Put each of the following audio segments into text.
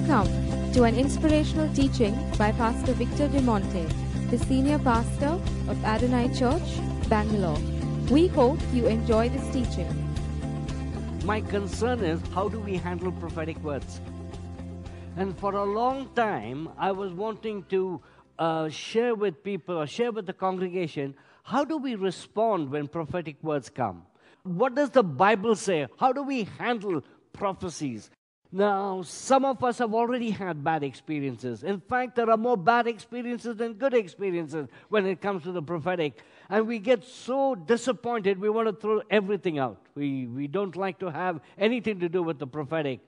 Welcome to an inspirational teaching by Pastor Victor De Monte, the senior pastor of Adonai Church, Bangalore. We hope you enjoy this teaching. My concern is how do we handle prophetic words? And for a long time, I was wanting to uh, share with people or share with the congregation how do we respond when prophetic words come? What does the Bible say? How do we handle prophecies? Now, some of us have already had bad experiences. In fact, there are more bad experiences than good experiences when it comes to the prophetic. And we get so disappointed, we want to throw everything out. We, we don't like to have anything to do with the prophetic.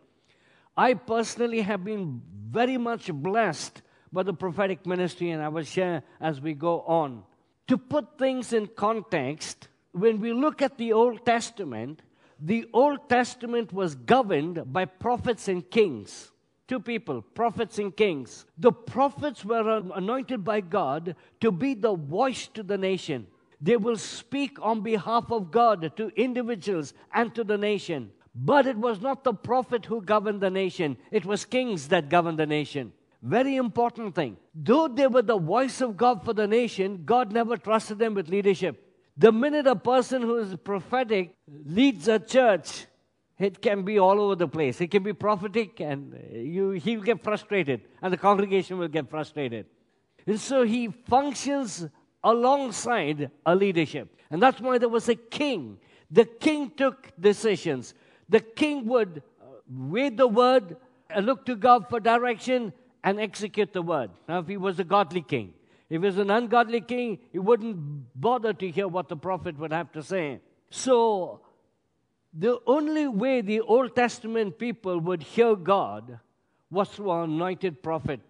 I personally have been very much blessed by the prophetic ministry, and I will share as we go on. To put things in context, when we look at the Old Testament, the Old Testament was governed by prophets and kings. Two people, prophets and kings. The prophets were anointed by God to be the voice to the nation. They will speak on behalf of God to individuals and to the nation. But it was not the prophet who governed the nation, it was kings that governed the nation. Very important thing. Though they were the voice of God for the nation, God never trusted them with leadership. The minute a person who is prophetic leads a church, it can be all over the place. It can be prophetic, and uh, you, he will get frustrated, and the congregation will get frustrated. And so he functions alongside a leadership. And that's why there was a king. The king took decisions. The king would uh, read the word, uh, look to God for direction, and execute the word. Now, if he was a godly king, if was an ungodly king, he wouldn't bother to hear what the prophet would have to say. So, the only way the Old Testament people would hear God was through an anointed prophet.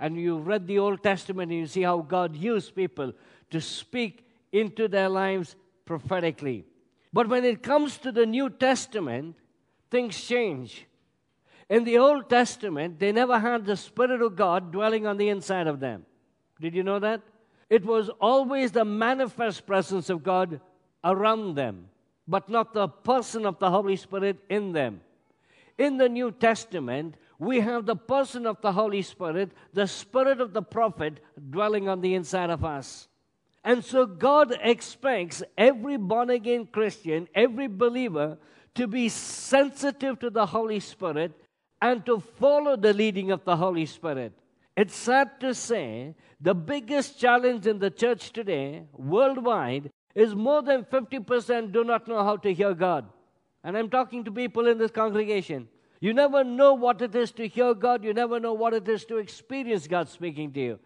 And you read the Old Testament and you see how God used people to speak into their lives prophetically. But when it comes to the New Testament, things change. In the Old Testament, they never had the Spirit of God dwelling on the inside of them. Did you know that? It was always the manifest presence of God around them, but not the person of the Holy Spirit in them. In the New Testament, we have the person of the Holy Spirit, the Spirit of the prophet dwelling on the inside of us. And so God expects every born again Christian, every believer, to be sensitive to the Holy Spirit and to follow the leading of the Holy Spirit. It's sad to say the biggest challenge in the church today, worldwide, is more than 50% do not know how to hear God. And I'm talking to people in this congregation. You never know what it is to hear God, you never know what it is to experience God speaking to you.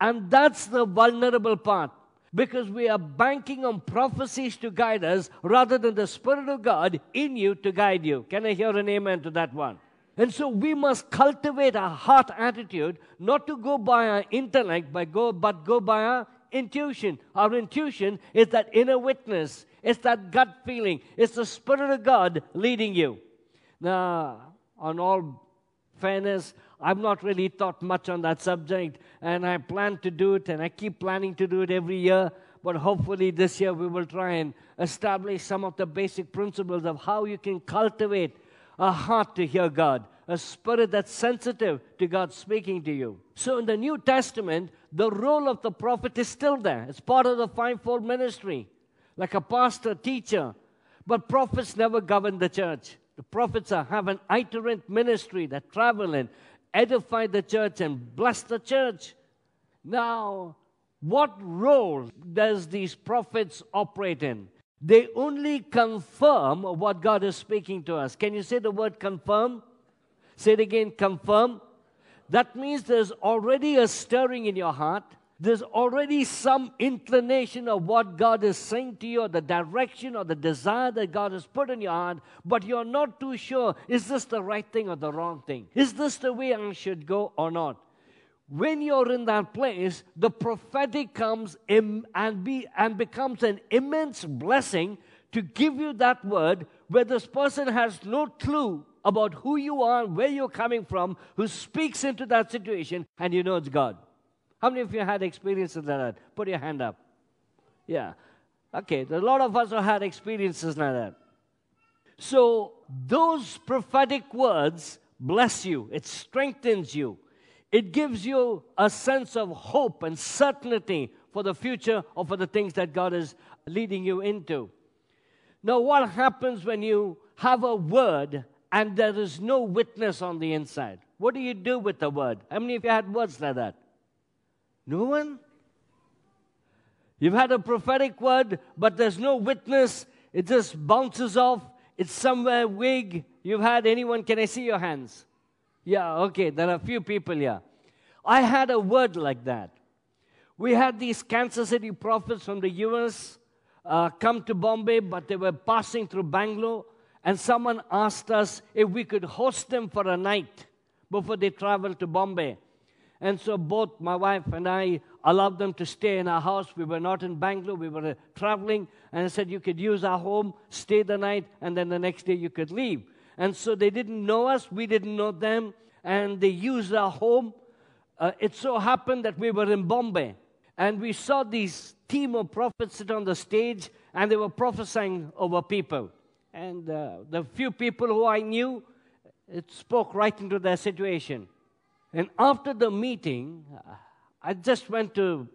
And that's the vulnerable part because we are banking on prophecies to guide us rather than the Spirit of God in you to guide you. Can I hear an amen to that one? And so we must cultivate a heart attitude, not to go by our intellect, but go, but go by our intuition. Our intuition is that inner witness, it's that gut feeling, it's the Spirit of God leading you. Now, on all fairness, I've not really thought much on that subject, and I plan to do it, and I keep planning to do it every year. But hopefully, this year we will try and establish some of the basic principles of how you can cultivate a heart to hear God, a spirit that's sensitive to God speaking to you. So, in the New Testament, the role of the prophet is still there. It's part of the fivefold ministry, like a pastor, teacher. But prophets never govern the church. The prophets have an itinerant ministry that travel and edify the church and bless the church. Now, what role does these prophets operate in? They only confirm what God is speaking to us. Can you say the word confirm? Say it again, confirm. That means there's already a stirring in your heart. There's already some inclination of what God is saying to you, or the direction or the desire that God has put in your heart, but you're not too sure is this the right thing or the wrong thing? Is this the way I should go or not? When you're in that place, the prophetic comes in and, be, and becomes an immense blessing to give you that word where this person has no clue about who you are, where you're coming from, who speaks into that situation, and you know it's God. How many of you had experiences like that? Put your hand up. Yeah. Okay, a lot of us have had experiences like that. So, those prophetic words bless you, it strengthens you, it gives you a sense of hope and certainty for the future or for the things that God is leading you into. Now, what happens when you have a word and there is no witness on the inside? What do you do with the word? How many of you had words like that? No one? You've had a prophetic word, but there's no witness. It just bounces off. It's somewhere vague. You've had anyone? Can I see your hands? Yeah, okay. There are a few people here. I had a word like that. We had these Kansas City prophets from the US uh, come to Bombay, but they were passing through Bangalore, and someone asked us if we could host them for a night before they traveled to Bombay. And so both my wife and I allowed them to stay in our house. We were not in Bangalore, we were traveling. And I said, You could use our home, stay the night, and then the next day you could leave. And so they didn't know us, we didn't know them, and they used our home. Uh, it so happened that we were in Bombay, and we saw these team of prophets sit on the stage, and they were prophesying over people. And uh, the few people who I knew, it spoke right into their situation. And after the meeting, I just went to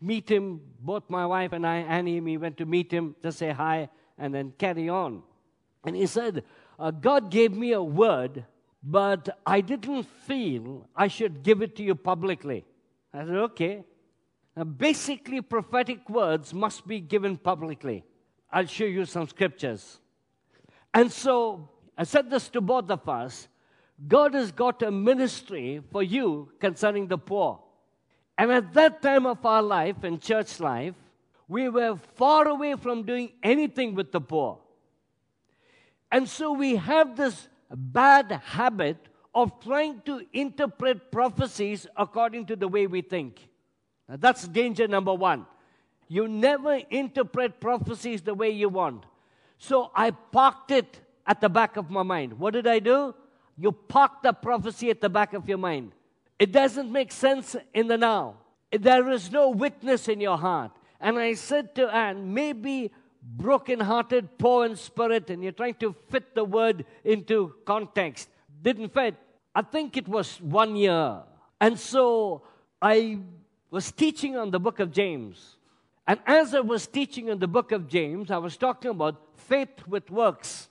meet him. Both my wife and I, Annie me, went to meet him, just say hi, and then carry on. And he said, uh, God gave me a word, but I didn't feel I should give it to you publicly. I said, okay. Now, basically, prophetic words must be given publicly. I'll show you some scriptures. And so I said this to both of us God has got a ministry for you concerning the poor. And at that time of our life and church life, we were far away from doing anything with the poor. And so we have this bad habit of trying to interpret prophecies according to the way we think. Now, that's danger number one. You never interpret prophecies the way you want. So I parked it at the back of my mind. What did I do? You park the prophecy at the back of your mind. It doesn't make sense in the now. There is no witness in your heart. And I said to Anne, maybe broken-hearted, poor in spirit, and you're trying to fit the word into context. Didn't fit. I think it was one year. And so I was teaching on the book of James. And as I was teaching on the book of James, I was talking about faith with works.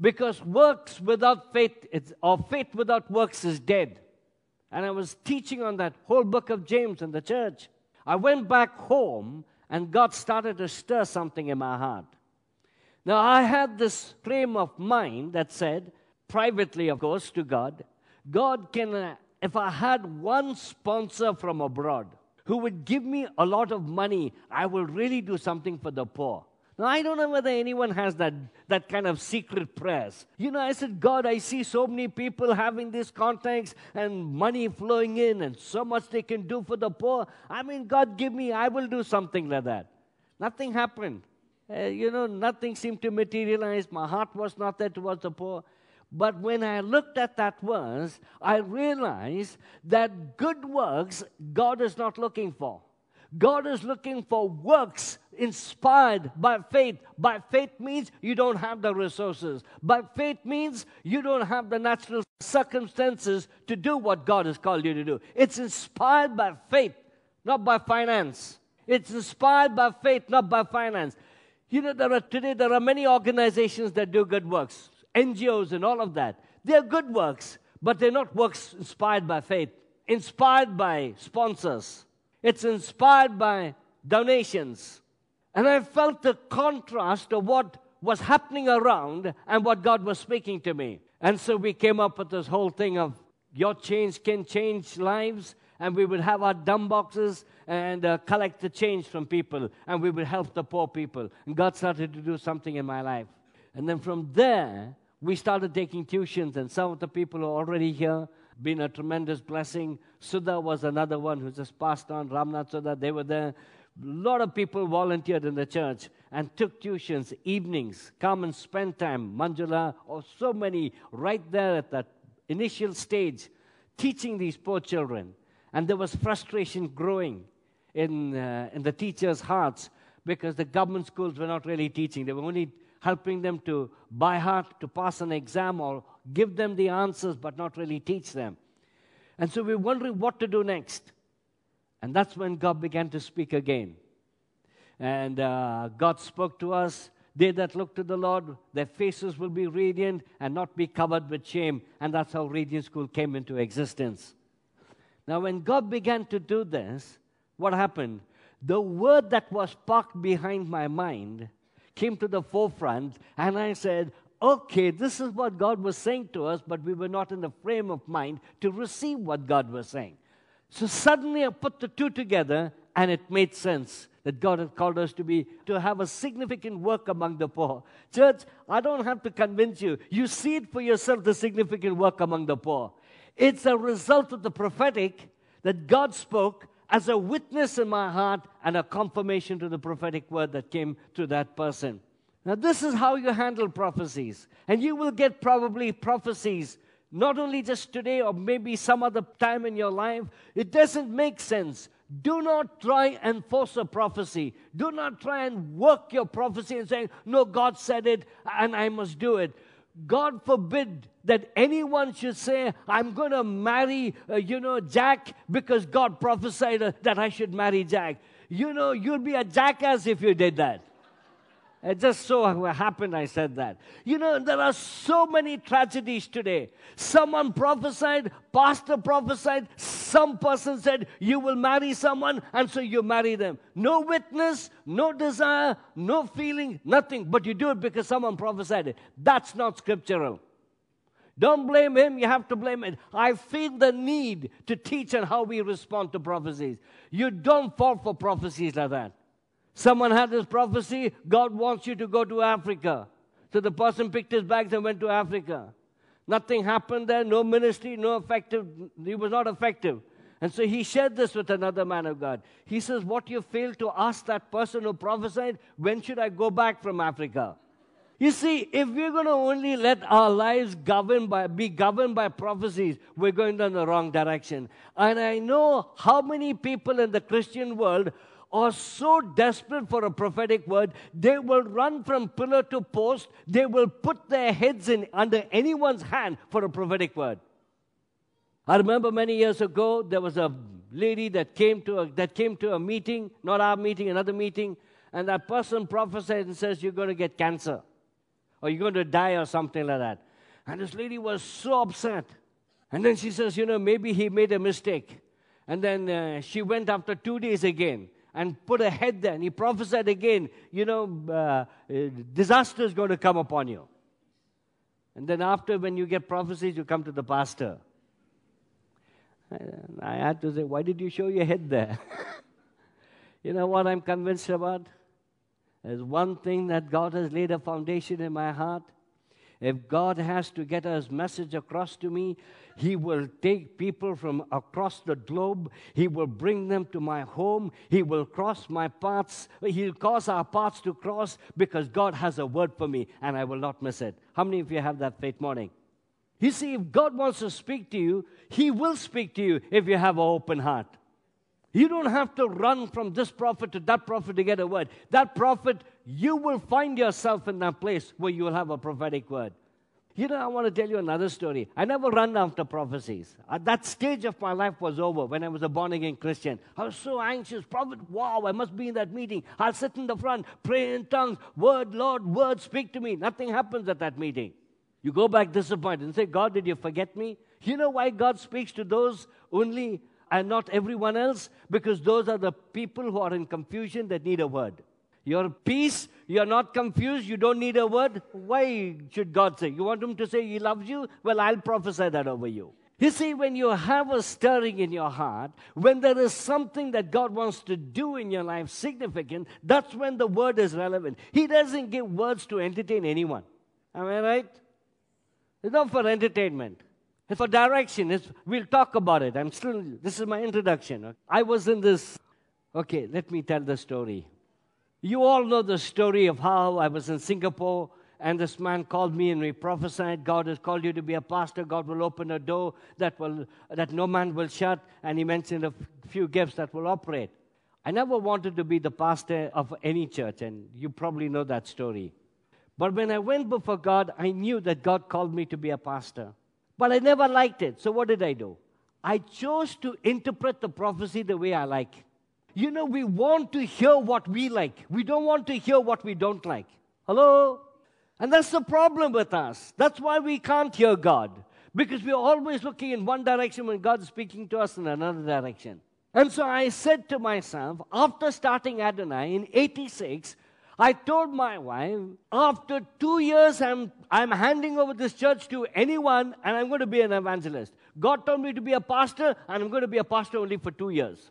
Because works without faith, is, or faith without works is dead. And I was teaching on that whole book of James in the church. I went back home, and God started to stir something in my heart. Now, I had this frame of mind that said, privately, of course, to God, God can, if I had one sponsor from abroad who would give me a lot of money, I will really do something for the poor. Now, I don't know whether anyone has that, that kind of secret prayers. You know, I said, God, I see so many people having these contacts and money flowing in and so much they can do for the poor. I mean, God, give me, I will do something like that. Nothing happened. Uh, you know, nothing seemed to materialize. My heart was not there towards the poor. But when I looked at that verse, I realized that good works God is not looking for. God is looking for works inspired by faith. By faith means you don't have the resources. By faith means you don't have the natural circumstances to do what God has called you to do. It's inspired by faith, not by finance. It's inspired by faith, not by finance. You know, there are today there are many organizations that do good works, NGOs and all of that. They're good works, but they're not works inspired by faith, inspired by sponsors it's inspired by donations. And I felt the contrast of what was happening around and what God was speaking to me. And so we came up with this whole thing of your change can change lives. And we would have our dumb boxes and uh, collect the change from people. And we would help the poor people. And God started to do something in my life. And then from there, we started taking tuitions. And some of the people are already here been a tremendous blessing. Sudha was another one who just passed on. Ramnath Sudha, they were there. A lot of people volunteered in the church and took tuitions, evenings, come and spend time. Manjula, or so many right there at that initial stage, teaching these poor children. And there was frustration growing in, uh, in the teachers' hearts because the government schools were not really teaching. They were only helping them to by heart to pass an exam or give them the answers but not really teach them. And so we're wondering what to do next. And that's when God began to speak again. And uh, God spoke to us. They that look to the Lord, their faces will be radiant and not be covered with shame. And that's how Radiant School came into existence. Now, when God began to do this, what happened? The word that was parked behind my mind came to the forefront, and I said, okay, this is what God was saying to us, but we were not in the frame of mind to receive what God was saying. So suddenly I put the two together, and it made sense that God had called us to be to have a significant work among the poor. Church, I don't have to convince you. You see it for yourself the significant work among the poor. It's a result of the prophetic that God spoke as a witness in my heart and a confirmation to the prophetic word that came to that person. Now, this is how you handle prophecies. And you will get probably prophecies, not only just today or maybe some other time in your life. It doesn't make sense. Do not try and force a prophecy. Do not try and work your prophecy and say, No, God said it and I must do it. God forbid that anyone should say, I'm going to marry, uh, you know, Jack because God prophesied uh, that I should marry Jack. You know, you'd be a jackass if you did that. It just so happened I said that. You know, there are so many tragedies today. Someone prophesied, pastor prophesied, some person said, You will marry someone, and so you marry them. No witness, no desire, no feeling, nothing, but you do it because someone prophesied it. That's not scriptural. Don't blame him, you have to blame it. I feel the need to teach on how we respond to prophecies. You don't fall for prophecies like that. Someone had this prophecy God wants you to go to Africa. So the person picked his bags and went to Africa. Nothing happened there, no ministry, no effective, he was not effective. And so he shared this with another man of God. He says, What you failed to ask that person who prophesied, when should I go back from Africa? You see, if we're going to only let our lives govern by, be governed by prophecies, we're going down the wrong direction. And I know how many people in the Christian world are so desperate for a prophetic word, they will run from pillar to post. They will put their heads in under anyone's hand for a prophetic word. I remember many years ago, there was a lady that came to a, that came to a meeting, not our meeting, another meeting, and that person prophesied and says, You're going to get cancer, or you're going to die, or something like that. And this lady was so upset. And then she says, You know, maybe he made a mistake. And then uh, she went after two days again and put a head there. And he prophesied again, you know, uh, disaster is going to come upon you. And then after, when you get prophecies, you come to the pastor. I had to say, why did you show your head there? you know what I'm convinced about? There's one thing that God has laid a foundation in my heart. If God has to get his message across to me, he will take people from across the globe. He will bring them to my home. He will cross my paths. He'll cause our paths to cross because God has a word for me and I will not miss it. How many of you have that faith morning? You see, if God wants to speak to you, He will speak to you if you have an open heart. You don't have to run from this prophet to that prophet to get a word. That prophet, you will find yourself in that place where you will have a prophetic word. You know, I want to tell you another story. I never run after prophecies. At that stage of my life was over when I was a born again Christian. I was so anxious. Prophet, wow, I must be in that meeting. I'll sit in the front, pray in tongues. Word, Lord, word, speak to me. Nothing happens at that meeting. You go back disappointed and say, God, did you forget me? You know why God speaks to those only and not everyone else? Because those are the people who are in confusion that need a word. Your peace, you're not confused, you don't need a word. Why should God say? You want Him to say He loves you? Well, I'll prophesy that over you. You see, when you have a stirring in your heart, when there is something that God wants to do in your life significant, that's when the word is relevant. He doesn't give words to entertain anyone. Am I right? It's not for entertainment. It's for direction. It's, we'll talk about it. I'm still, this is my introduction. I was in this, okay, let me tell the story. You all know the story of how I was in Singapore and this man called me and we prophesied god has called you to be a pastor god will open a door that will that no man will shut and he mentioned a few gifts that will operate i never wanted to be the pastor of any church and you probably know that story But when I went before God, I knew that God called me to be a pastor. But I never liked it. So what did I do? I chose to interpret the prophecy the way I like. You know, we want to hear what we like. We don't want to hear what we don't like. Hello? And that's the problem with us. That's why we can't hear God. Because we're always looking in one direction when God's speaking to us in another direction. And so I said to myself, after starting Adonai in 86, I told my wife, after two years, I'm, I'm handing over this church to anyone and I'm going to be an evangelist. God told me to be a pastor and I'm going to be a pastor only for two years.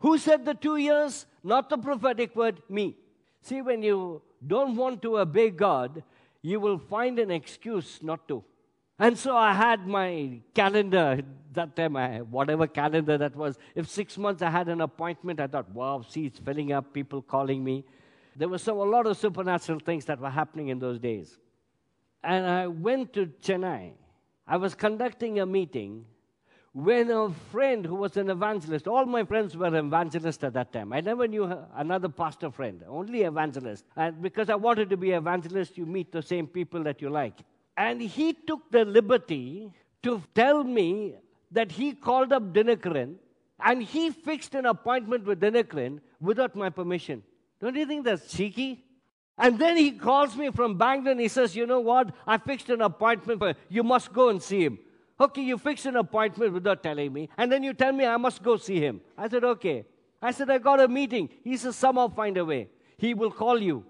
Who said the two years? Not the prophetic word, me. See, when you don't want to obey God, you will find an excuse not to. And so I had my calendar that time, I, whatever calendar that was. If six months I had an appointment, I thought, wow, see, it's filling up, people calling me. There were so, a lot of supernatural things that were happening in those days. And I went to Chennai. I was conducting a meeting when a friend who was an evangelist, all my friends were evangelists at that time. I never knew another pastor friend, only evangelist. And because I wanted to be evangelist, you meet the same people that you like. And he took the liberty to tell me that he called up Dinakaran and he fixed an appointment with Dinakaran without my permission. Don't you think that's cheeky? And then he calls me from Bangalore and he says, You know what? I fixed an appointment for you must go and see him. Okay, you fixed an appointment without telling me, and then you tell me I must go see him. I said, Okay. I said, I got a meeting. He says, Somehow find a way. He will call you.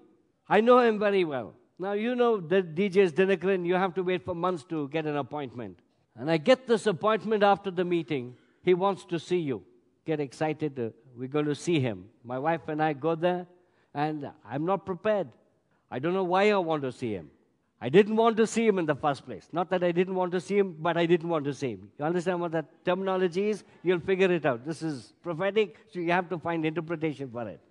I know him very well. Now, you know that DGS Dinakaran, you have to wait for months to get an appointment. And I get this appointment after the meeting. He wants to see you. Get excited. Uh, we're going to see him. My wife and I go there, and I'm not prepared. I don't know why I want to see him. I didn't want to see him in the first place. Not that I didn't want to see him, but I didn't want to see him. You understand what that terminology is? You'll figure it out. This is prophetic, so you have to find interpretation for it.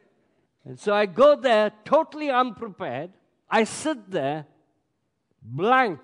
And so I go there totally unprepared. I sit there blank.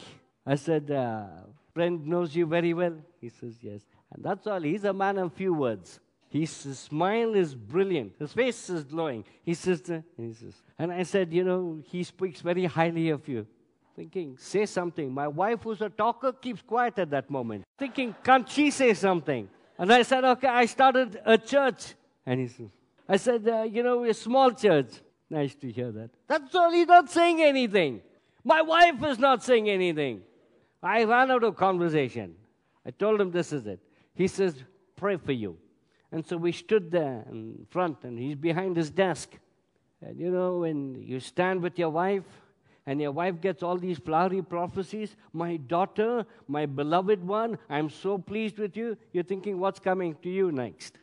I said, uh, Friend knows you very well? He says, Yes. And that's all. He's a man of few words. His smile is brilliant. His face is glowing. He says, uh, he says, and I said, You know, he speaks very highly of you. Thinking, say something. My wife, who's a talker, keeps quiet at that moment. Thinking, can't she say something? And I said, Okay, I started a church. And he says, I said, uh, You know, we're a small church. Nice to hear that. That's all. He's not saying anything. My wife is not saying anything. I ran out of conversation. I told him this is it. He says, Pray for you. And so we stood there in front, and he's behind his desk. And you know, when you stand with your wife, and your wife gets all these flowery prophecies, my daughter, my beloved one, I'm so pleased with you, you're thinking, what's coming to you next?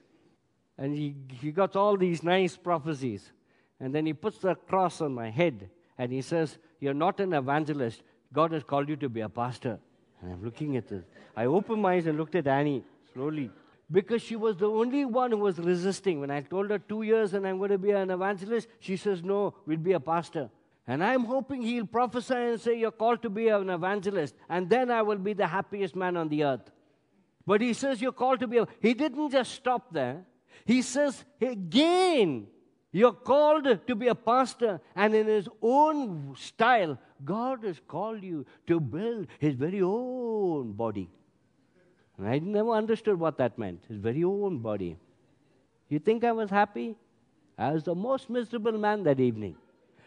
And he, he got all these nice prophecies. And then he puts the cross on my head and he says, You're not an evangelist. God has called you to be a pastor. And I'm looking at this. I opened my eyes and looked at Annie slowly because she was the only one who was resisting. When I told her two years and I'm going to be an evangelist, she says, No, we'll be a pastor. And I'm hoping he'll prophesy and say, You're called to be an evangelist. And then I will be the happiest man on the earth. But he says, You're called to be a. He didn't just stop there. He says, Again, you're called to be a pastor, and in his own style, God has called you to build his very own body. And I never understood what that meant his very own body. You think I was happy? I was the most miserable man that evening.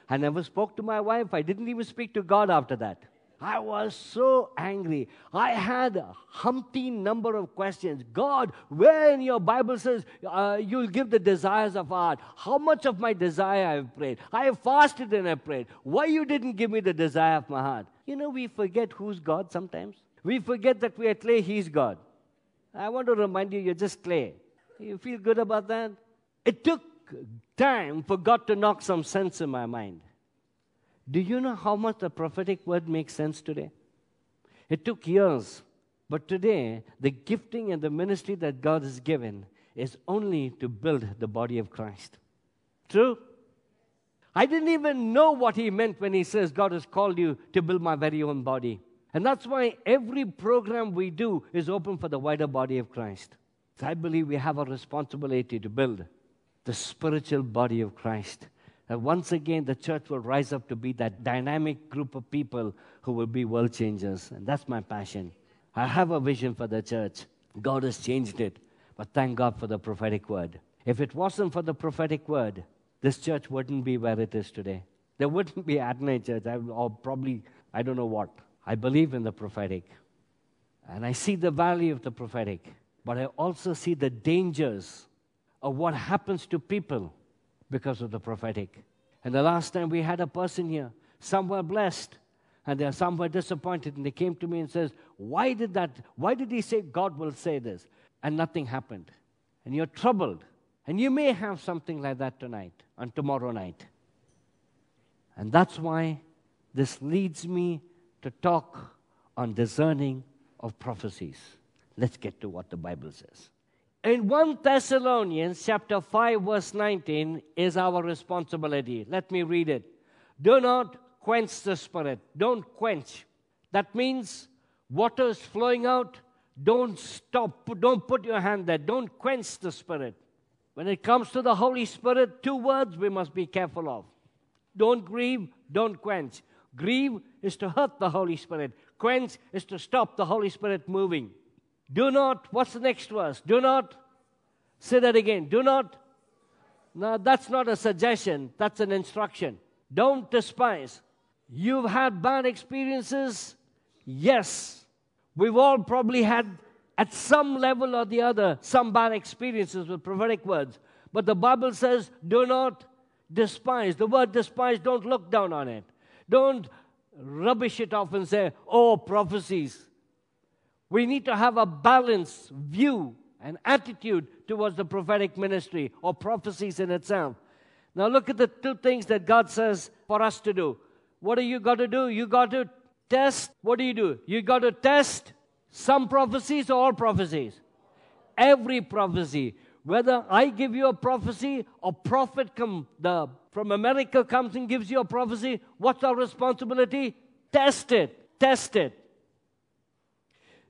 I never spoke to my wife. I didn't even speak to God after that. I was so angry. I had a humpty number of questions. God, where in your Bible says uh, you'll give the desires of heart? How much of my desire I've prayed? I have fasted and I prayed. Why you didn't give me the desire of my heart? You know, we forget who's God sometimes. We forget that we are clay, He's God. I want to remind you, you're just clay. You feel good about that? It took time for God to knock some sense in my mind. Do you know how much the prophetic word makes sense today? It took years, but today, the gifting and the ministry that God has given is only to build the body of Christ. True? I didn't even know what he meant when he says, God has called you to build my very own body. And that's why every program we do is open for the wider body of Christ. So I believe we have a responsibility to build the spiritual body of Christ that once again the church will rise up to be that dynamic group of people who will be world changers. And that's my passion. I have a vision for the church. God has changed it. But thank God for the prophetic word. If it wasn't for the prophetic word, this church wouldn't be where it is today. There wouldn't be Adonai Church, or probably, I don't know what. I believe in the prophetic. And I see the value of the prophetic. But I also see the dangers of what happens to people because of the prophetic. And the last time we had a person here, some were blessed and there some were disappointed and they came to me and says, "Why did that? Why did he say God will say this?" And nothing happened. And you're troubled. And you may have something like that tonight and tomorrow night. And that's why this leads me to talk on discerning of prophecies. Let's get to what the Bible says. In 1 Thessalonians chapter 5 verse 19 is our responsibility. Let me read it. Do not quench the spirit. Don't quench. That means water is flowing out. Don't stop. Don't put your hand there. Don't quench the spirit. When it comes to the Holy Spirit, two words we must be careful of. Don't grieve, don't quench. Grieve is to hurt the Holy Spirit. Quench is to stop the Holy Spirit moving. Do not, what's the next verse? Do not, say that again. Do not, no, that's not a suggestion, that's an instruction. Don't despise. You've had bad experiences? Yes. We've all probably had, at some level or the other, some bad experiences with prophetic words. But the Bible says, do not despise. The word despise, don't look down on it. Don't rubbish it off and say, oh, prophecies. We need to have a balanced view and attitude towards the prophetic ministry or prophecies in itself. Now, look at the two things that God says for us to do. What do you got to do? You got to test. What do you do? You got to test some prophecies or all prophecies. Every prophecy. Whether I give you a prophecy or prophet come the from America comes and gives you a prophecy, what's our responsibility? Test it. Test it.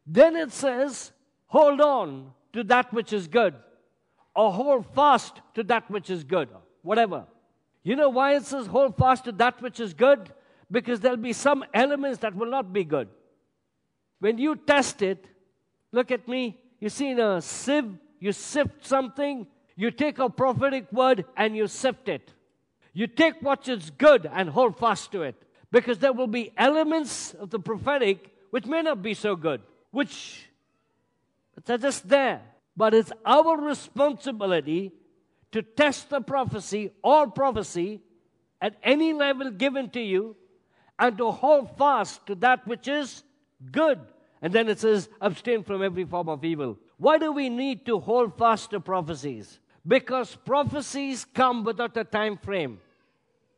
Then it says, hold on to that which is good, or hold fast to that which is good, whatever. You know why it says hold fast to that which is good? Because there'll be some elements that will not be good. When you test it, look at me, you see in a sieve, you sift something, you take a prophetic word and you sift it. You take what is good and hold fast to it. Because there will be elements of the prophetic which may not be so good which are just there. But it's our responsibility to test the prophecy, all prophecy, at any level given to you, and to hold fast to that which is good. And then it says, abstain from every form of evil. Why do we need to hold fast to prophecies? Because prophecies come without a time frame.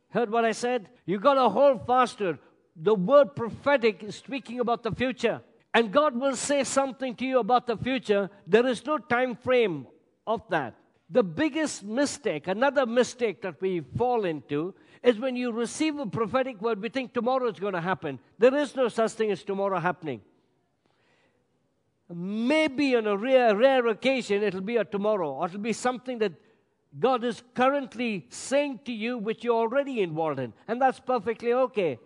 Heard what I said? You got to hold faster. The word prophetic is speaking about the future and God will say something to you about the future, there is no time frame of that. The biggest mistake, another mistake that we fall into, is when you receive a prophetic word, we think tomorrow is going to happen. There is no such thing as tomorrow happening. Maybe on a rare, rare occasion it'll be a tomorrow, or it'll be something that God is currently saying to you, which you're already involved in, and that's perfectly okay.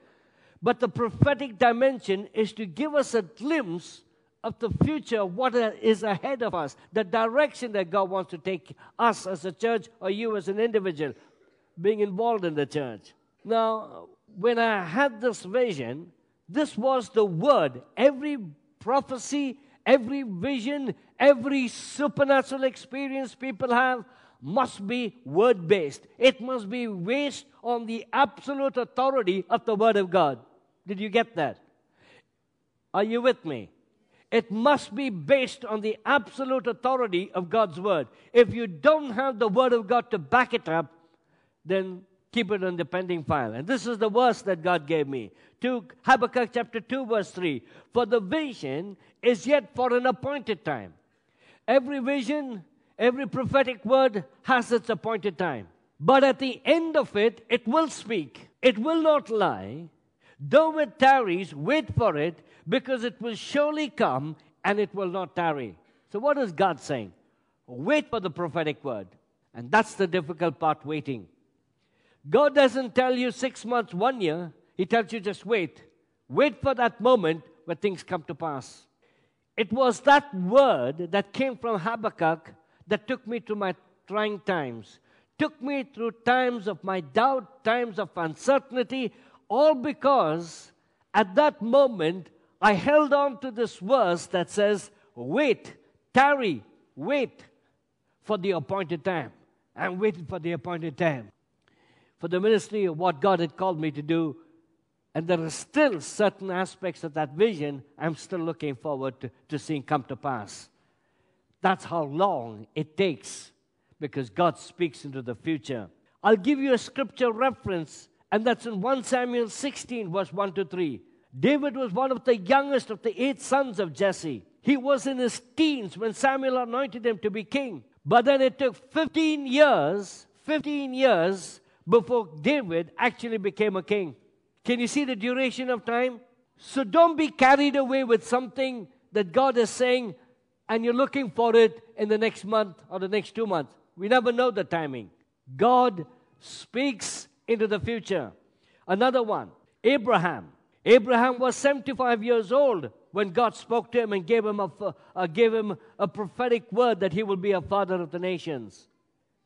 But the prophetic dimension is to give us a glimpse of the future, what is ahead of us, the direction that God wants to take us as a church or you as an individual being involved in the church. Now, when I had this vision, this was the word. Every prophecy, every vision, every supernatural experience people have must be word based. It must be based on the absolute authority of the Word of God. Did you get that? Are you with me? It must be based on the absolute authority of God's word. If you don't have the word of God to back it up, then keep it on the pending file. And this is the verse that God gave me. To Habakkuk chapter 2, verse 3. For the vision is yet for an appointed time. Every vision, every prophetic word has its appointed time. But at the end of it, it will speak. It will not lie. Though it tarries, wait for it, because it will surely come and it will not tarry. So, what is God saying? Wait for the prophetic word. And that's the difficult part waiting. God doesn't tell you six months, one year. He tells you just wait. Wait for that moment where things come to pass. It was that word that came from Habakkuk that took me to my trying times, took me through times of my doubt, times of uncertainty, all because at that moment I held on to this verse that says, Wait, tarry, wait for the appointed time. I'm waiting for the appointed time. For the ministry of what God had called me to do, and there are still certain aspects of that vision I'm still looking forward to, to seeing come to pass. That's how long it takes because God speaks into the future. I'll give you a scripture reference, and that's in 1 Samuel 16, verse 1 to 3. David was one of the youngest of the eight sons of Jesse. He was in his teens when Samuel anointed him to be king. But then it took 15 years, 15 years before David actually became a king. Can you see the duration of time? So don't be carried away with something that God is saying and you're looking for it in the next month or the next two months. We never know the timing. God speaks into the future. Another one, Abraham. Abraham was 75 years old when God spoke to him and gave him a, uh, gave him a prophetic word that he will be a father of the nations.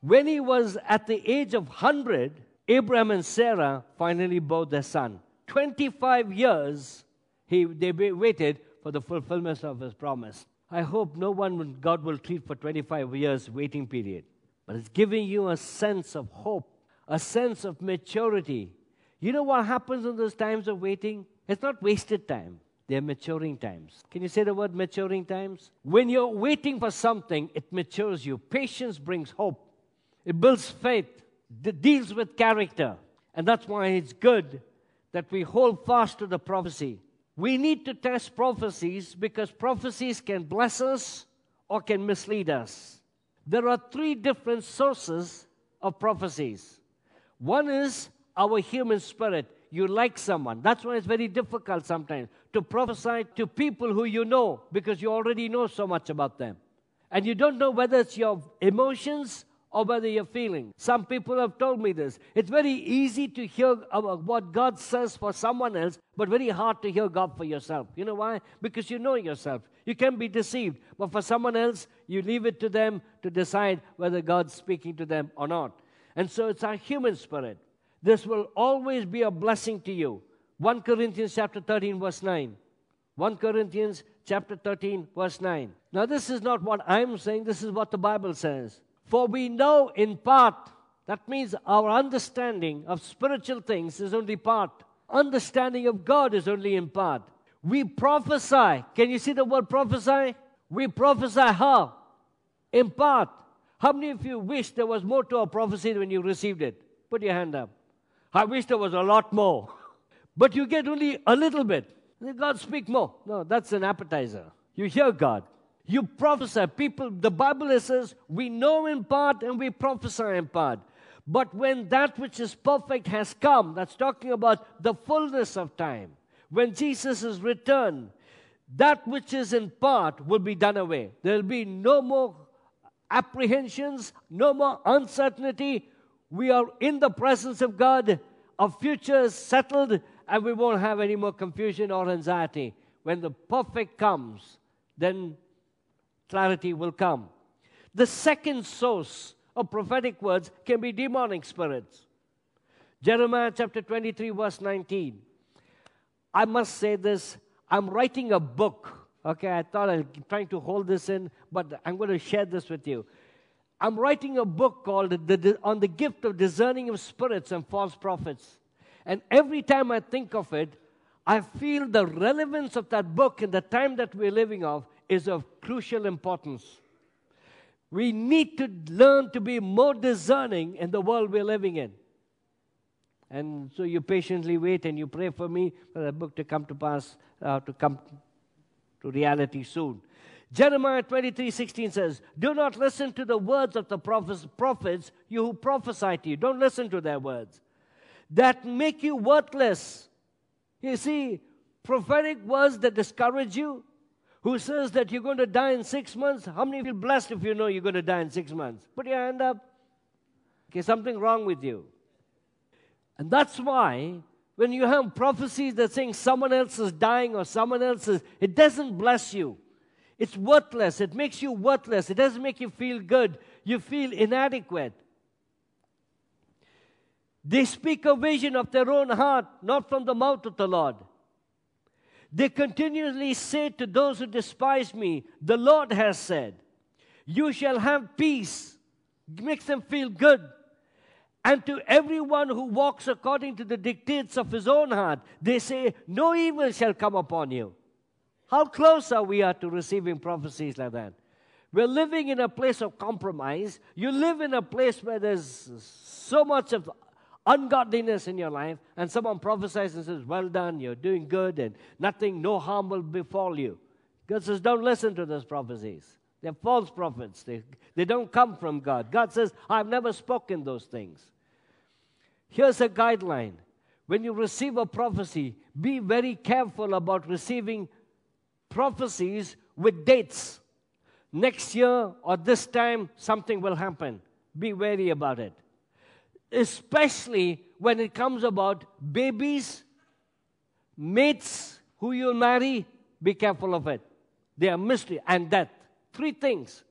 When he was at the age of 100, Abraham and Sarah finally bore their son. 25 years he, they waited for the fulfillment of his promise. I hope no one God will treat for 25 years waiting period. But it's giving you a sense of hope, a sense of maturity. You know what happens in those times of waiting? It's not wasted time. They're maturing times. Can you say the word maturing times? When you're waiting for something, it matures you. Patience brings hope, it builds faith, it deals with character. And that's why it's good that we hold fast to the prophecy. We need to test prophecies because prophecies can bless us or can mislead us. There are three different sources of prophecies. One is our human spirit. You like someone. That's why it's very difficult sometimes to prophesy to people who you know because you already know so much about them. And you don't know whether it's your emotions or whether you're feeling. Some people have told me this. It's very easy to hear what God says for someone else, but very hard to hear God for yourself. You know why? Because you know yourself. You can be deceived. But for someone else, you leave it to them to decide whether God's speaking to them or not. And so it's our human spirit. This will always be a blessing to you. 1 Corinthians chapter 13, verse 9. 1 Corinthians chapter 13, verse 9. Now, this is not what I'm saying, this is what the Bible says. For we know in part, that means our understanding of spiritual things is only part. Understanding of God is only in part. We prophesy. Can you see the word prophesy? We prophesy how? In part. How many of you wish there was more to a prophecy when you received it? Put your hand up. I wish there was a lot more. But you get only a little bit. God speak more. No, that's an appetizer. You hear God. You prophesy. People, the Bible says, we know in part and we prophesy in part. But when that which is perfect has come, that's talking about the fullness of time, when Jesus is returned, that which is in part will be done away. There will be no more apprehensions, no more uncertainty. We are in the presence of God. Our future is settled, and we won't have any more confusion or anxiety. When the perfect comes, then clarity will come. The second source of prophetic words can be demonic spirits. Jeremiah chapter 23, verse 19. I must say this I'm writing a book. Okay, I thought I'm trying to hold this in, but I'm going to share this with you. I'm writing a book called the, On the Gift of Discerning of Spirits and False Prophets. And every time I think of it, I feel the relevance of that book in the time that we're living of is of crucial importance. We need to learn to be more discerning in the world we're living in. And so you patiently wait and you pray for me for the book to come to pass, uh, to come to reality soon. Jeremiah 23 16 says, Do not listen to the words of the prophets, you who prophesy to you. Don't listen to their words. That make you worthless. You see, prophetic words that discourage you, who says that you're going to die in six months? How many feel blessed if you know you're going to die in six months? Put your hand up. Okay, something wrong with you. And that's why when you have prophecies that saying someone else is dying or someone else is, it doesn't bless you. It's worthless. It makes you worthless. It doesn't make you feel good. You feel inadequate. They speak a vision of their own heart, not from the mouth of the Lord. They continually say to those who despise me, The Lord has said, You shall have peace. Makes them feel good. And to everyone who walks according to the dictates of his own heart, they say, No evil shall come upon you. How close are we are to receiving prophecies like that? We're living in a place of compromise. You live in a place where there's so much of ungodliness in your life, and someone prophesies and says, Well done, you're doing good, and nothing, no harm will befall you. God says, Don't listen to those prophecies. They're false prophets. They, they don't come from God. God says, I've never spoken those things. Here's a guideline. When you receive a prophecy, be very careful about receiving prophecies with dates. Next year or this time, something will happen. Be wary about it. Especially when it comes about babies, mates who you'll marry, be careful of it. They are mystery and death. Three things.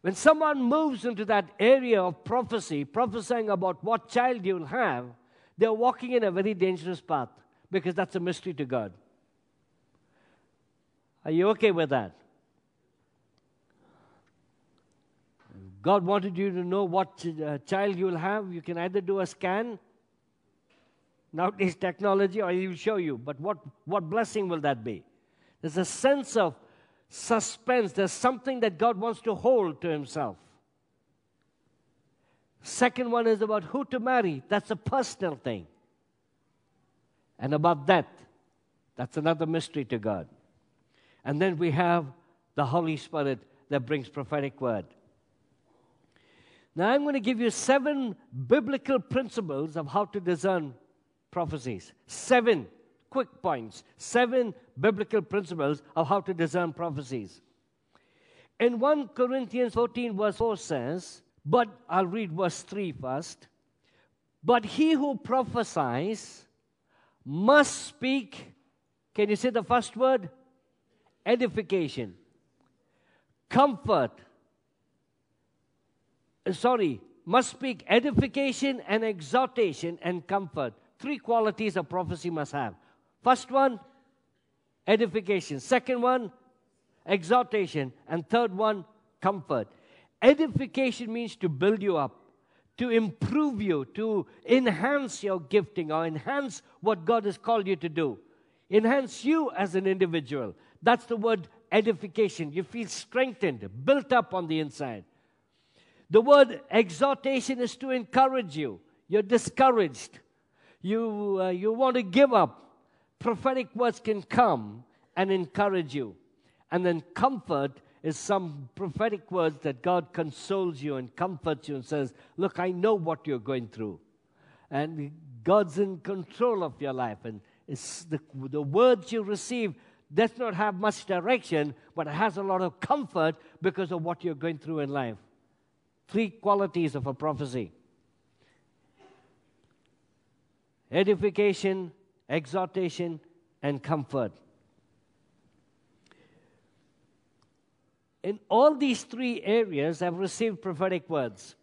When someone moves into that area of prophecy, prophesying about what child you'll have, they're walking in a very dangerous path because that's a mystery to God. Are you okay with that? God wanted you to know what uh, child you'll have. You can either do a scan, nowadays technology, or He will show you. But what, what blessing will that be? There's a sense of suspense. There's something that God wants to hold to Himself. Second one is about who to marry. That's a personal thing. And about that, that's another mystery to God. And then we have the Holy Spirit that brings prophetic word. Now, I'm going to give you seven biblical principles of how to discern prophecies. Seven quick points, seven biblical principles of how to discern prophecies. In 1 Corinthians 14, verse 4 says, but I'll read verse 3 first. But he who prophesies must speak, can you say the first word? Edification, comfort, uh, sorry, must speak edification and exhortation and comfort. Three qualities a prophecy must have. First one, edification. Second one, exhortation. And third one, comfort. Edification means to build you up, to improve you, to enhance your gifting or enhance what God has called you to do, enhance you as an individual. That's the word edification. You feel strengthened, built up on the inside. The word exhortation is to encourage you. You're discouraged. You, uh, you want to give up. Prophetic words can come and encourage you. And then comfort is some prophetic words that God consoles you and comforts you and says, Look, I know what you're going through. And God's in control of your life. And the, the words you receive does not have much direction, but it has a lot of comfort because of what you're going through in life. Three qualities of a prophecy edification, exhortation, and comfort. In all these three areas, I've received prophetic words.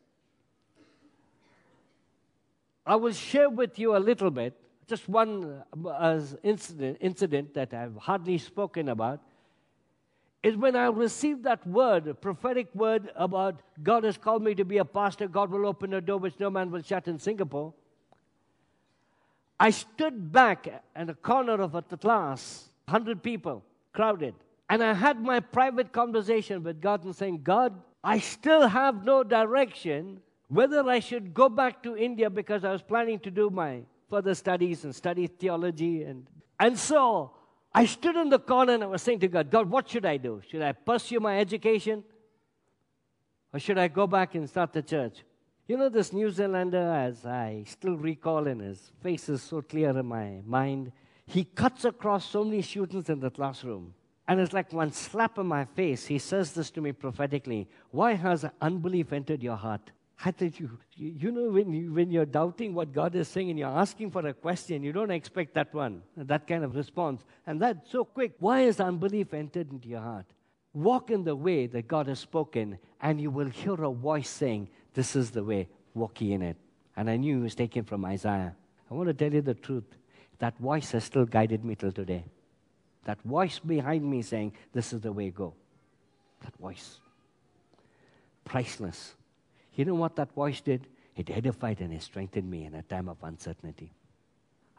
I will share with you a little bit, just one uh, incident, incident that I've hardly spoken about. Is when I received that word, a prophetic word about God has called me to be a pastor, God will open a door which no man will shut in Singapore. I stood back in the corner of a class, 100 people, crowded. And I had my private conversation with God and saying, God, I still have no direction whether I should go back to India because I was planning to do my further studies and study theology. And, and so I stood in the corner and I was saying to God, God, what should I do? Should I pursue my education? Or should I go back and start the church? You know, this New Zealander, as I still recall, and his face is so clear in my mind, he cuts across so many students in the classroom. And it's like one slap in my face. He says this to me prophetically Why has unbelief entered your heart? I thought you, you know, when, you, when you're doubting what God is saying and you're asking for a question, you don't expect that one, that kind of response. And that's so quick. Why has unbelief entered into your heart? Walk in the way that God has spoken, and you will hear a voice saying, This is the way, walk ye in it. And I knew it was taken from Isaiah. I want to tell you the truth. That voice has still guided me till today. That voice behind me saying, This is the way, go. That voice. Priceless. You know what that voice did? It edified and it strengthened me in a time of uncertainty.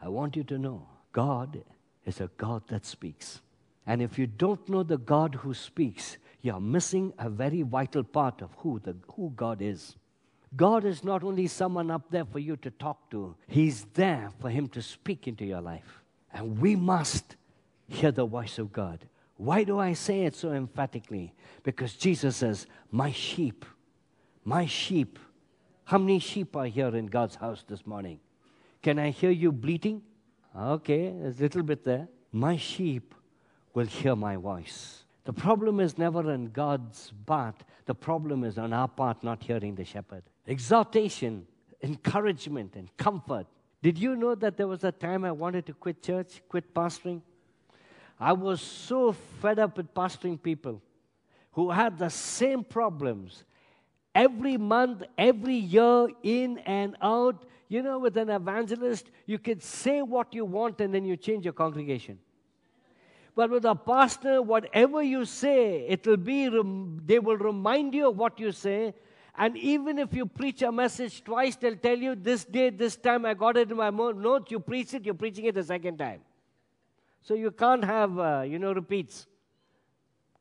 I want you to know God is a God that speaks. And if you don't know the God who speaks, you're missing a very vital part of who, the, who God is. God is not only someone up there for you to talk to, He's there for Him to speak into your life. And we must hear the voice of God. Why do I say it so emphatically? Because Jesus says, My sheep my sheep. How many sheep are here in God's house this morning? Can I hear you bleating? Okay, there's a little bit there. My sheep will hear my voice. The problem is never on God's part. The problem is on our part not hearing the shepherd. Exhortation, encouragement, and comfort. Did you know that there was a time I wanted to quit church, quit pastoring? I was so fed up with pastoring people who had the same problems every month, every year, in and out. You know, with an evangelist, you could say what you want and then you change your congregation. But with a pastor, whatever you say, it will be, they will remind you of what you say. And even if you preach a message twice, they'll tell you, this day, this time, I got it in my notes. You preach it, you're preaching it the second time. So you can't have, uh, you know, repeats.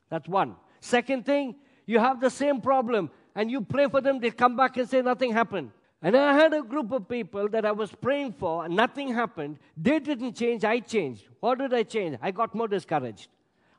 That's one. Second thing, you have the same problem and you pray for them, they come back and say nothing happened. And I had a group of people that I was praying for, and nothing happened. They didn't change, I changed. What did I change? I got more discouraged.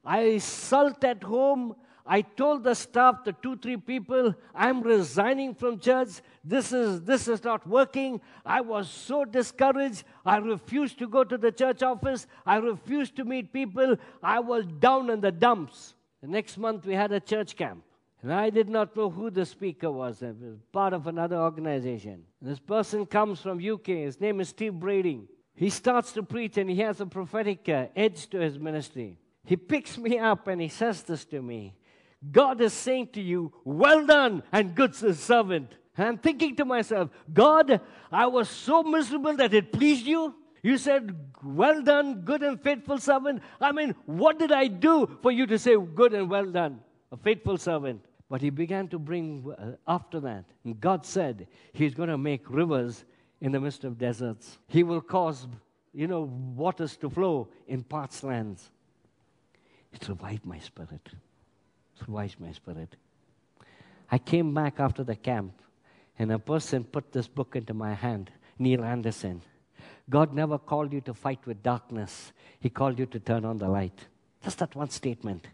I sulked at home. I told the staff, the two, three people, I'm resigning from church. This is, this is not working. I was so discouraged. I refused to go to the church office. I refused to meet people. I was down in the dumps. The next month, we had a church camp. And I did not know who the speaker was. It was part of another organization. This person comes from UK. His name is Steve Brading. He starts to preach and he has a prophetic uh, edge to his ministry. He picks me up and he says this to me. God is saying to you, well done and good servant. And I'm thinking to myself, God, I was so miserable that it pleased you. You said, well done, good and faithful servant. I mean, what did I do for you to say good and well done? A faithful servant. But he began to bring uh, after that. And God said he's going to make rivers in the midst of deserts. He will cause, you know, waters to flow in parched lands. It revived my spirit. It revived my spirit. I came back after the camp, and a person put this book into my hand, Neil Anderson. God never called you to fight with darkness, He called you to turn on the light. Just that one statement.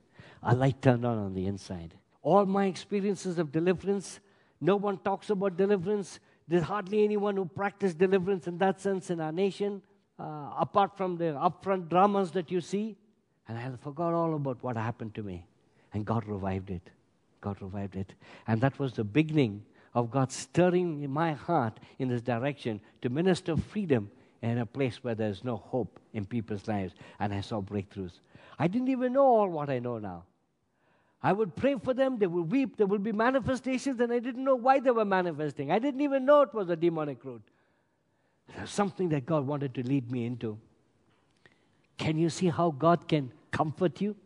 A light turned on on the inside all my experiences of deliverance, no one talks about deliverance. There's hardly anyone who practiced deliverance in that sense in our nation, uh, apart from the upfront dramas that you see. And I forgot all about what happened to me. And God revived it. God revived it. And that was the beginning of God stirring my heart in this direction to minister freedom in a place where there's no hope in people's lives. And I saw breakthroughs. I didn't even know all what I know now. I would pray for them, they would weep, there would be manifestations, and I didn't know why they were manifesting. I didn't even know it was a demonic root. There's something that God wanted to lead me into. Can you see how God can comfort you?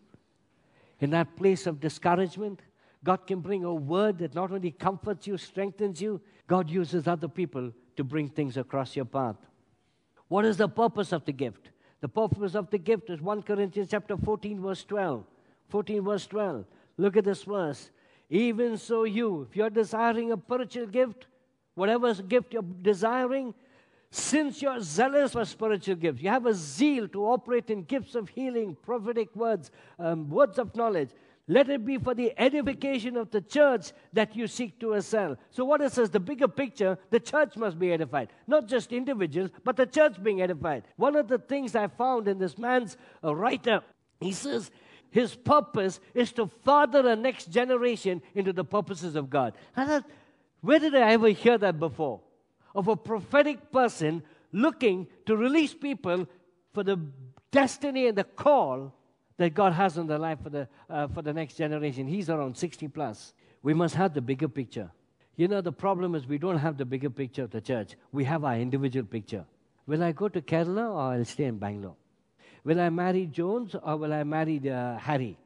In that place of discouragement, God can bring a word that not only comforts you, strengthens you, God uses other people to bring things across your path. What is the purpose of the gift? The purpose of the gift is 1 Corinthians chapter 14 verse 12. 14 verse 12. Look at this verse. Even so, you, if you're desiring a spiritual gift, whatever gift you're desiring, since you're zealous for spiritual gifts, you have a zeal to operate in gifts of healing, prophetic words, um, words of knowledge. Let it be for the edification of the church that you seek to excel. So, what it says, the bigger picture, the church must be edified. Not just individuals, but the church being edified. One of the things I found in this man's uh, writer, he says, his purpose is to father a next generation into the purposes of God. I that, Where did I ever hear that before? Of a prophetic person looking to release people for the destiny and the call that God has on their life for the, uh, for the next generation. He's around 60 plus. We must have the bigger picture. You know, the problem is we don't have the bigger picture of the church. We have our individual picture. Will I go to Kerala or I'll stay in Bangalore? Will I marry Jones or will I marry uh, Harry?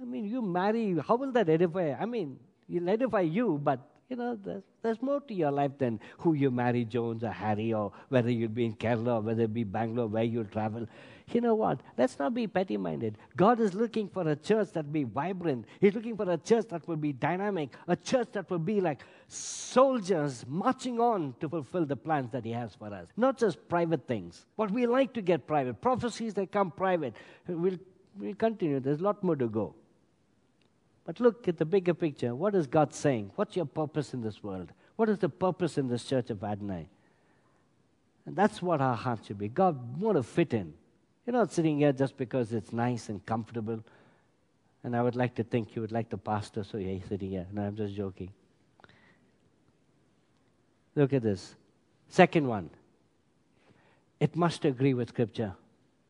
I mean, you marry, how will that edify? I mean, it'll edify you, but you know, there's, there's more to your life than who you marry, Jones or Harry, or whether you'll be in Kerala or whether it be Bangalore, where you'll travel. You know what? Let's not be petty minded. God is looking for a church that will be vibrant. He's looking for a church that will be dynamic, a church that will be like soldiers marching on to fulfill the plans that He has for us. Not just private things, but we like to get private. Prophecies that come private. We'll, we'll continue. There's a lot more to go. But look at the bigger picture. What is God saying? What's your purpose in this world? What is the purpose in this church of Adonai? And that's what our heart should be. God want to fit in. You're not sitting here just because it's nice and comfortable. And I would like to think you would like the pastor, so you're sitting here. No, I'm just joking. Look at this. Second one. It must agree with Scripture.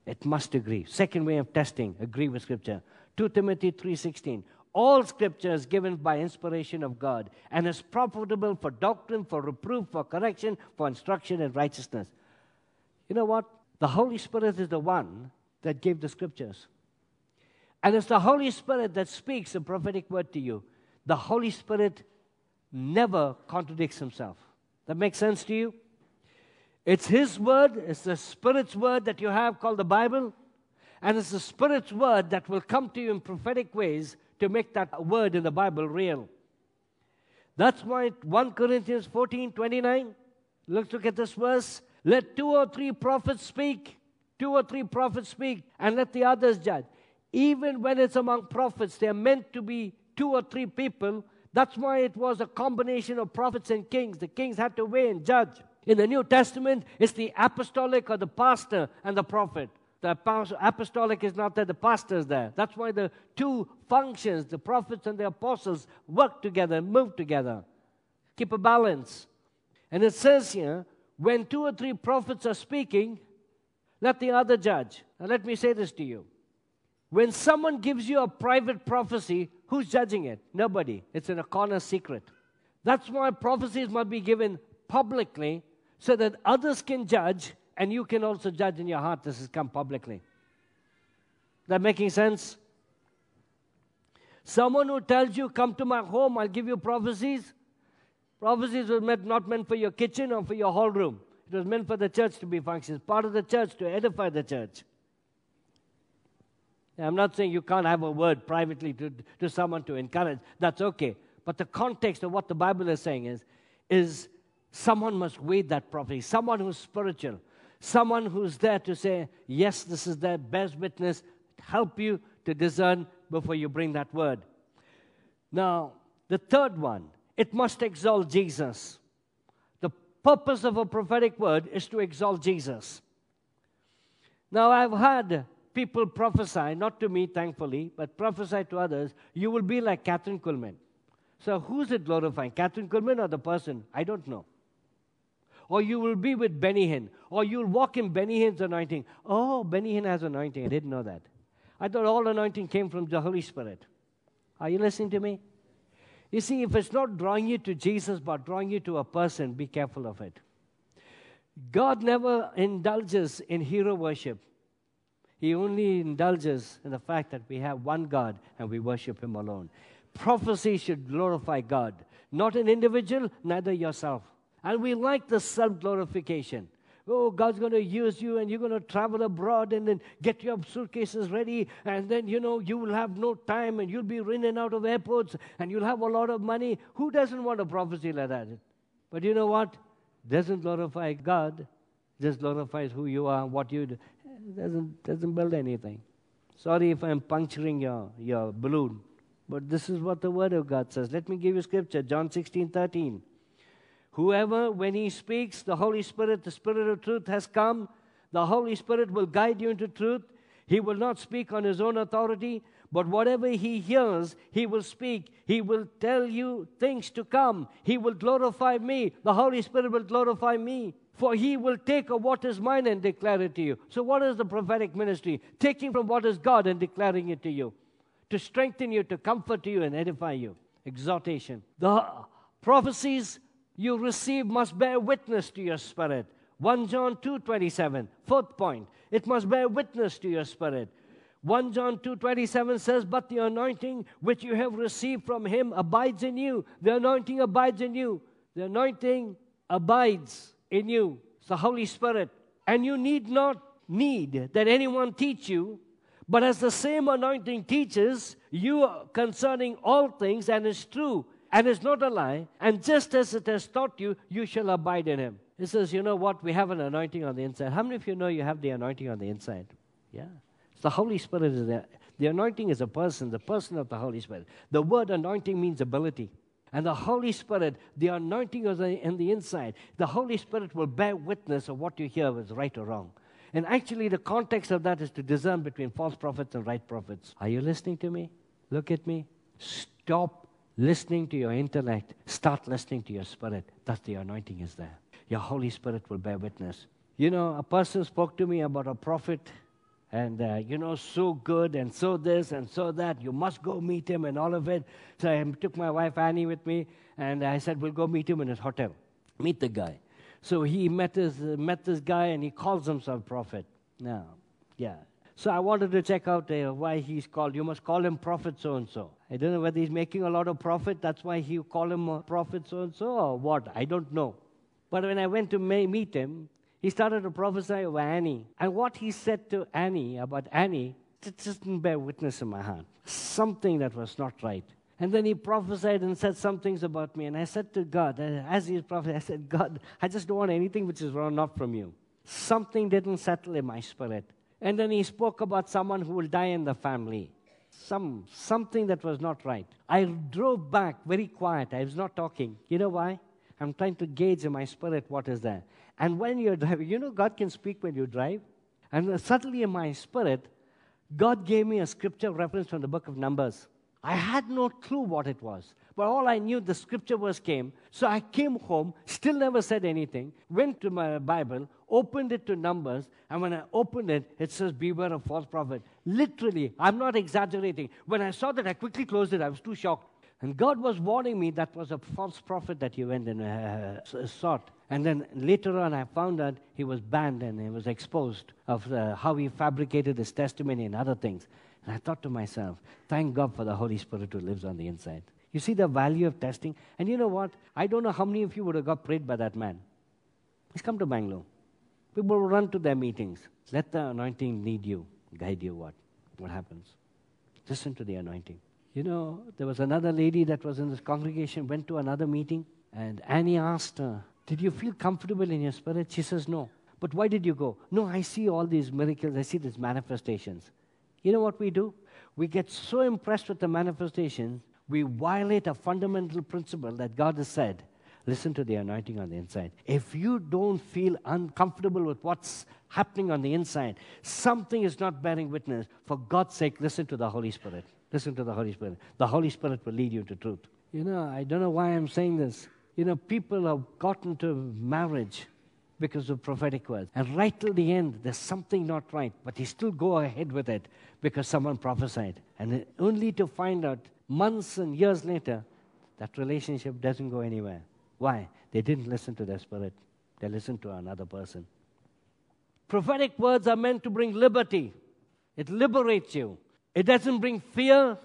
It must agree. Second way of testing, agree with Scripture. 2 Timothy 3.16 all scripture is given by inspiration of God and is profitable for doctrine, for reproof, for correction, for instruction in righteousness. You know what? The Holy Spirit is the one that gave the scriptures. And it's the Holy Spirit that speaks a prophetic word to you. The Holy Spirit never contradicts himself. That makes sense to you? It's His word, it's the Spirit's word that you have called the Bible, and it's the Spirit's word that will come to you in prophetic ways to make that word in the Bible real. That's why 1 Corinthians 14 29, let's look at this verse. Let two or three prophets speak, two or three prophets speak, and let the others judge. Even when it's among prophets, they're meant to be two or three people. That's why it was a combination of prophets and kings. The kings had to weigh and judge. In the New Testament, it's the apostolic or the pastor and the prophet. The apostolic is not there, the pastor is there. That's why the two functions, the prophets and the apostles, work together and move together. Keep a balance. And it says here, when two or three prophets are speaking, let the other judge. Now, let me say this to you. When someone gives you a private prophecy, who's judging it? Nobody. It's in a corner secret. That's why prophecies must be given publicly so that others can judge and you can also judge in your heart this has come publicly. That making sense? Someone who tells you, Come to my home, I'll give you prophecies. Prophecies were meant, not meant for your kitchen or for your hall room. It was meant for the church to be functions, part of the church to edify the church. I'm not saying you can't have a word privately to, to someone to encourage. That's okay. But the context of what the Bible is saying is, is someone must weigh that prophecy, someone who's spiritual, someone who's there to say, Yes, this is the best witness, help you to discern before you bring that word. Now, the third one, it must exalt Jesus. The purpose of a prophetic word is to exalt Jesus. Now, I've had people prophesy, not to me, thankfully, but prophesy to others, you will be like Kathryn Kuhlman. So, who's it glorifying, Kathryn Kuhlman or the person? I don't know or you will be with Benny Hinn, or you'll walk in Benny Hinn's anointing. Oh, Benny Hinn has anointing. I didn't know that. I thought all anointing came from the Holy Spirit. Are you listening to me? You see, if it's not drawing you to Jesus, but drawing you to a person, be careful of it. God never indulges in hero worship. He only indulges in the fact that we have one God and we worship Him alone. Prophecy should glorify God, not an individual, neither yourself. And we like the self glorification. Oh, God's going to use you and you're going to travel abroad and then get your suitcases ready. And then, you know, you will have no time and you'll be running out of airports and you'll have a lot of money. Who doesn't want a prophecy like that? But you know what? Doesn't glorify God, just glorifies who you are, what you do. Doesn't, doesn't build anything. Sorry if I'm puncturing your, your balloon, but this is what the Word of God says. Let me give you scripture John 16 13. Whoever, when he speaks, the Holy Spirit, the Spirit of truth has come, the Holy Spirit will guide you into truth. He will not speak on his own authority, but whatever he hears, he will speak. He will tell you things to come. He will glorify me. The Holy Spirit will glorify me. For he will take of what is mine and declare it to you. So, what is the prophetic ministry? Taking from what is God and declaring it to you. To strengthen you, to comfort you, and edify you. Exhortation. The prophecies you receive must bear witness to your spirit. 1 John 2 27. Fourth point. It must bear witness to your spirit. 1 John 2:27 says, "But the anointing which you have received from him abides in you. The anointing abides in you. The anointing abides in you. It's the Holy Spirit. And you need not need that anyone teach you, but as the same anointing teaches you concerning all things and is true and it's not a lie, and just as it has taught you, you shall abide in him." He says, "You know what? We have an anointing on the inside. How many of you know you have the anointing on the inside?" Yeah. The Holy Spirit is there. The anointing is a person, the person of the Holy Spirit. The word anointing means ability. And the Holy Spirit, the anointing is in the inside. The Holy Spirit will bear witness of what you hear is right or wrong. And actually, the context of that is to discern between false prophets and right prophets. Are you listening to me? Look at me. Stop listening to your intellect. Start listening to your spirit. That's the anointing is there. Your Holy Spirit will bear witness. You know, a person spoke to me about a prophet and uh, you know, so good and so this and so that. You must go meet him and all of it. So I took my wife Annie with me, and I said, We'll go meet him in his hotel. Meet the guy. So he met, his, uh, met this guy, and he calls himself prophet. Now, yeah. So I wanted to check out uh, why he's called. You must call him prophet so and so. I don't know whether he's making a lot of profit. That's why you call him prophet so and so, or what. I don't know. But when I went to meet him, he started to prophesy over Annie. And what he said to Annie about Annie, it just didn't bear witness in my heart. Something that was not right. And then he prophesied and said some things about me. And I said to God, uh, as he prophesied, I said, God, I just don't want anything which is wrong, not from you. Something didn't settle in my spirit. And then he spoke about someone who will die in the family. Some, something that was not right. I drove back very quiet. I was not talking. You know why? I'm trying to gauge in my spirit what is there. And when you're driving, you know, God can speak when you drive. And suddenly in my spirit, God gave me a scripture reference from the book of Numbers. I had no clue what it was. But all I knew, the scripture verse came. So I came home, still never said anything, went to my Bible, opened it to Numbers, and when I opened it, it says, Beware of false prophet. Literally, I'm not exaggerating. When I saw that, I quickly closed it. I was too shocked. And God was warning me that was a false prophet that he went and uh, sought. And then later on, I found out he was banned and he was exposed of the, how he fabricated his testimony and other things. And I thought to myself, thank God for the Holy Spirit who lives on the inside. You see the value of testing? And you know what? I don't know how many of you would have got prayed by that man. He's come to Bangalore. People run to their meetings. Let the anointing lead you, guide you. What? What happens? Listen to the anointing. You know, there was another lady that was in this congregation, went to another meeting, and Annie asked her, did you feel comfortable in your spirit? She says, No. But why did you go? No, I see all these miracles, I see these manifestations. You know what we do? We get so impressed with the manifestations, we violate a fundamental principle that God has said. Listen to the anointing on the inside. If you don't feel uncomfortable with what's happening on the inside, something is not bearing witness. For God's sake, listen to the Holy Spirit. Listen to the Holy Spirit. The Holy Spirit will lead you to truth. You know, I don't know why I'm saying this. You know, people have gotten to marriage because of prophetic words. And right till the end, there's something not right, but they still go ahead with it because someone prophesied. And only to find out months and years later, that relationship doesn't go anywhere. Why? They didn't listen to their spirit, they listened to another person. Prophetic words are meant to bring liberty, it liberates you. It doesn't bring fear,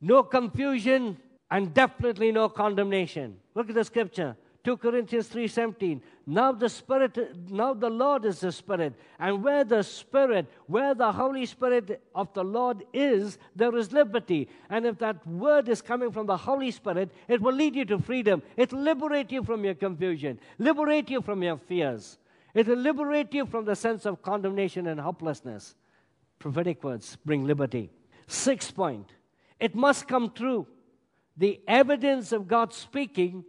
no confusion, and definitely no condemnation. Look at the scripture. 2 Corinthians 3:17 Now the spirit now the Lord is the spirit and where the spirit where the holy spirit of the Lord is there is liberty. And if that word is coming from the holy spirit it will lead you to freedom. It will liberate you from your confusion liberate you from your fears. It will liberate you from the sense of condemnation and helplessness prophetic words bring liberty. Sixth point. It must come true. The evidence of God speaking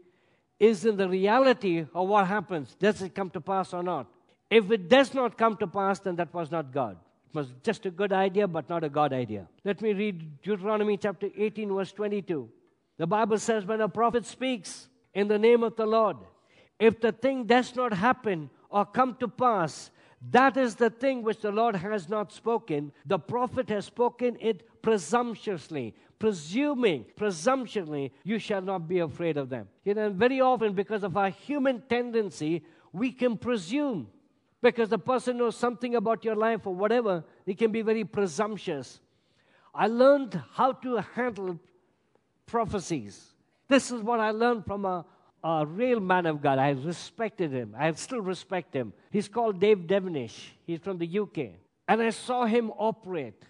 is in the reality of what happens. Does it come to pass or not? If it does not come to pass, then that was not God. It was just a good idea, but not a God idea. Let me read Deuteronomy chapter 18, verse 22. The Bible says, When a prophet speaks in the name of the Lord, if the thing does not happen or come to pass, that is the thing which the Lord has not spoken. The prophet has spoken it presumptuously, presuming, presumptionally, you shall not be afraid of them. You know, very often, because of our human tendency, we can presume because the person knows something about your life or whatever, they can be very presumptuous. I learned how to handle prophecies. This is what I learned from a, a real man of God. I respected him. I still respect him. He's called Dave Devenish. He's from the UK. And I saw him operate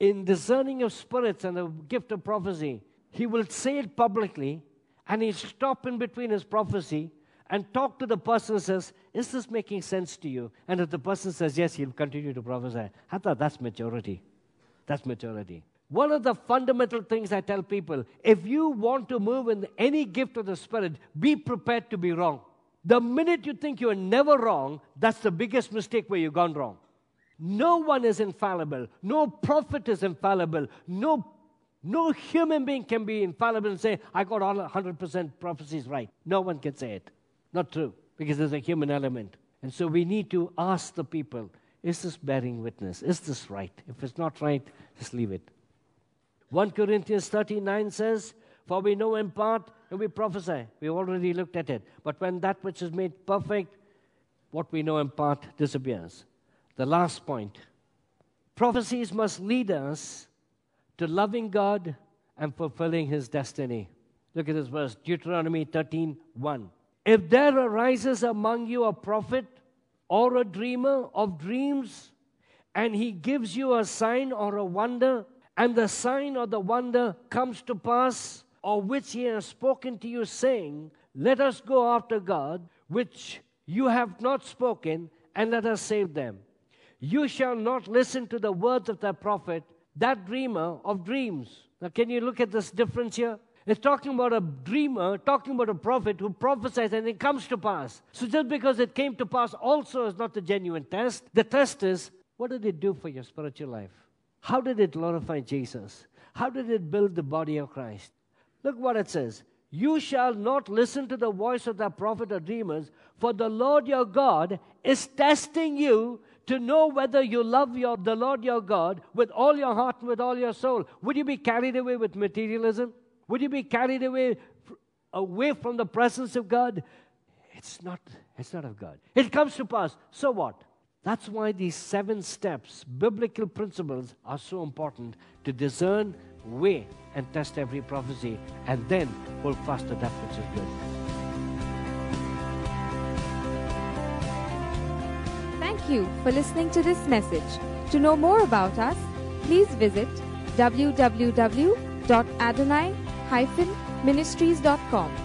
in discerning of spirits and the gift of prophecy. He will say it publicly and he'll stop in between his prophecy and talk to the person who says, Is this making sense to you? And if the person says yes, he'll continue to prophesy. I thought that's maturity. That's maturity. One of the fundamental things I tell people if you want to move in any gift of the Spirit, be prepared to be wrong. The minute you think you're never wrong, that's the biggest mistake where you've gone wrong. No one is infallible. No prophet is infallible. No, no human being can be infallible and say, I got all 100% prophecies right. No one can say it. Not true, because there's a human element. And so we need to ask the people is this bearing witness? Is this right? If it's not right, just leave it. 1 Corinthians 39 says, For we know in part and we prophesy. We already looked at it. But when that which is made perfect, what we know in part disappears. The last point prophecies must lead us to loving God and fulfilling his destiny. Look at this verse Deuteronomy 13 1. If there arises among you a prophet or a dreamer of dreams, and he gives you a sign or a wonder, and the sign or the wonder comes to pass, or which he has spoken to you, saying, Let us go after God, which you have not spoken, and let us save them. You shall not listen to the words of that prophet, that dreamer of dreams. Now, can you look at this difference here? It's talking about a dreamer, talking about a prophet who prophesies and it comes to pass. So just because it came to pass also is not the genuine test. The test is what did it do for your spiritual life? How did it glorify Jesus? How did it build the body of Christ? Look what it says. You shall not listen to the voice of that prophet or dreamers, for the Lord your God is testing you to know whether you love your, the Lord your God with all your heart and with all your soul. Would you be carried away with materialism? Would you be carried away away from the presence of God? It's not, it's not of God. It comes to pass. So what? That's why these seven steps, biblical principles, are so important to discern, weigh, and test every prophecy, and then hold fast to that which is good. Thank you for listening to this message. To know more about us, please visit www.adonai.com ministries.com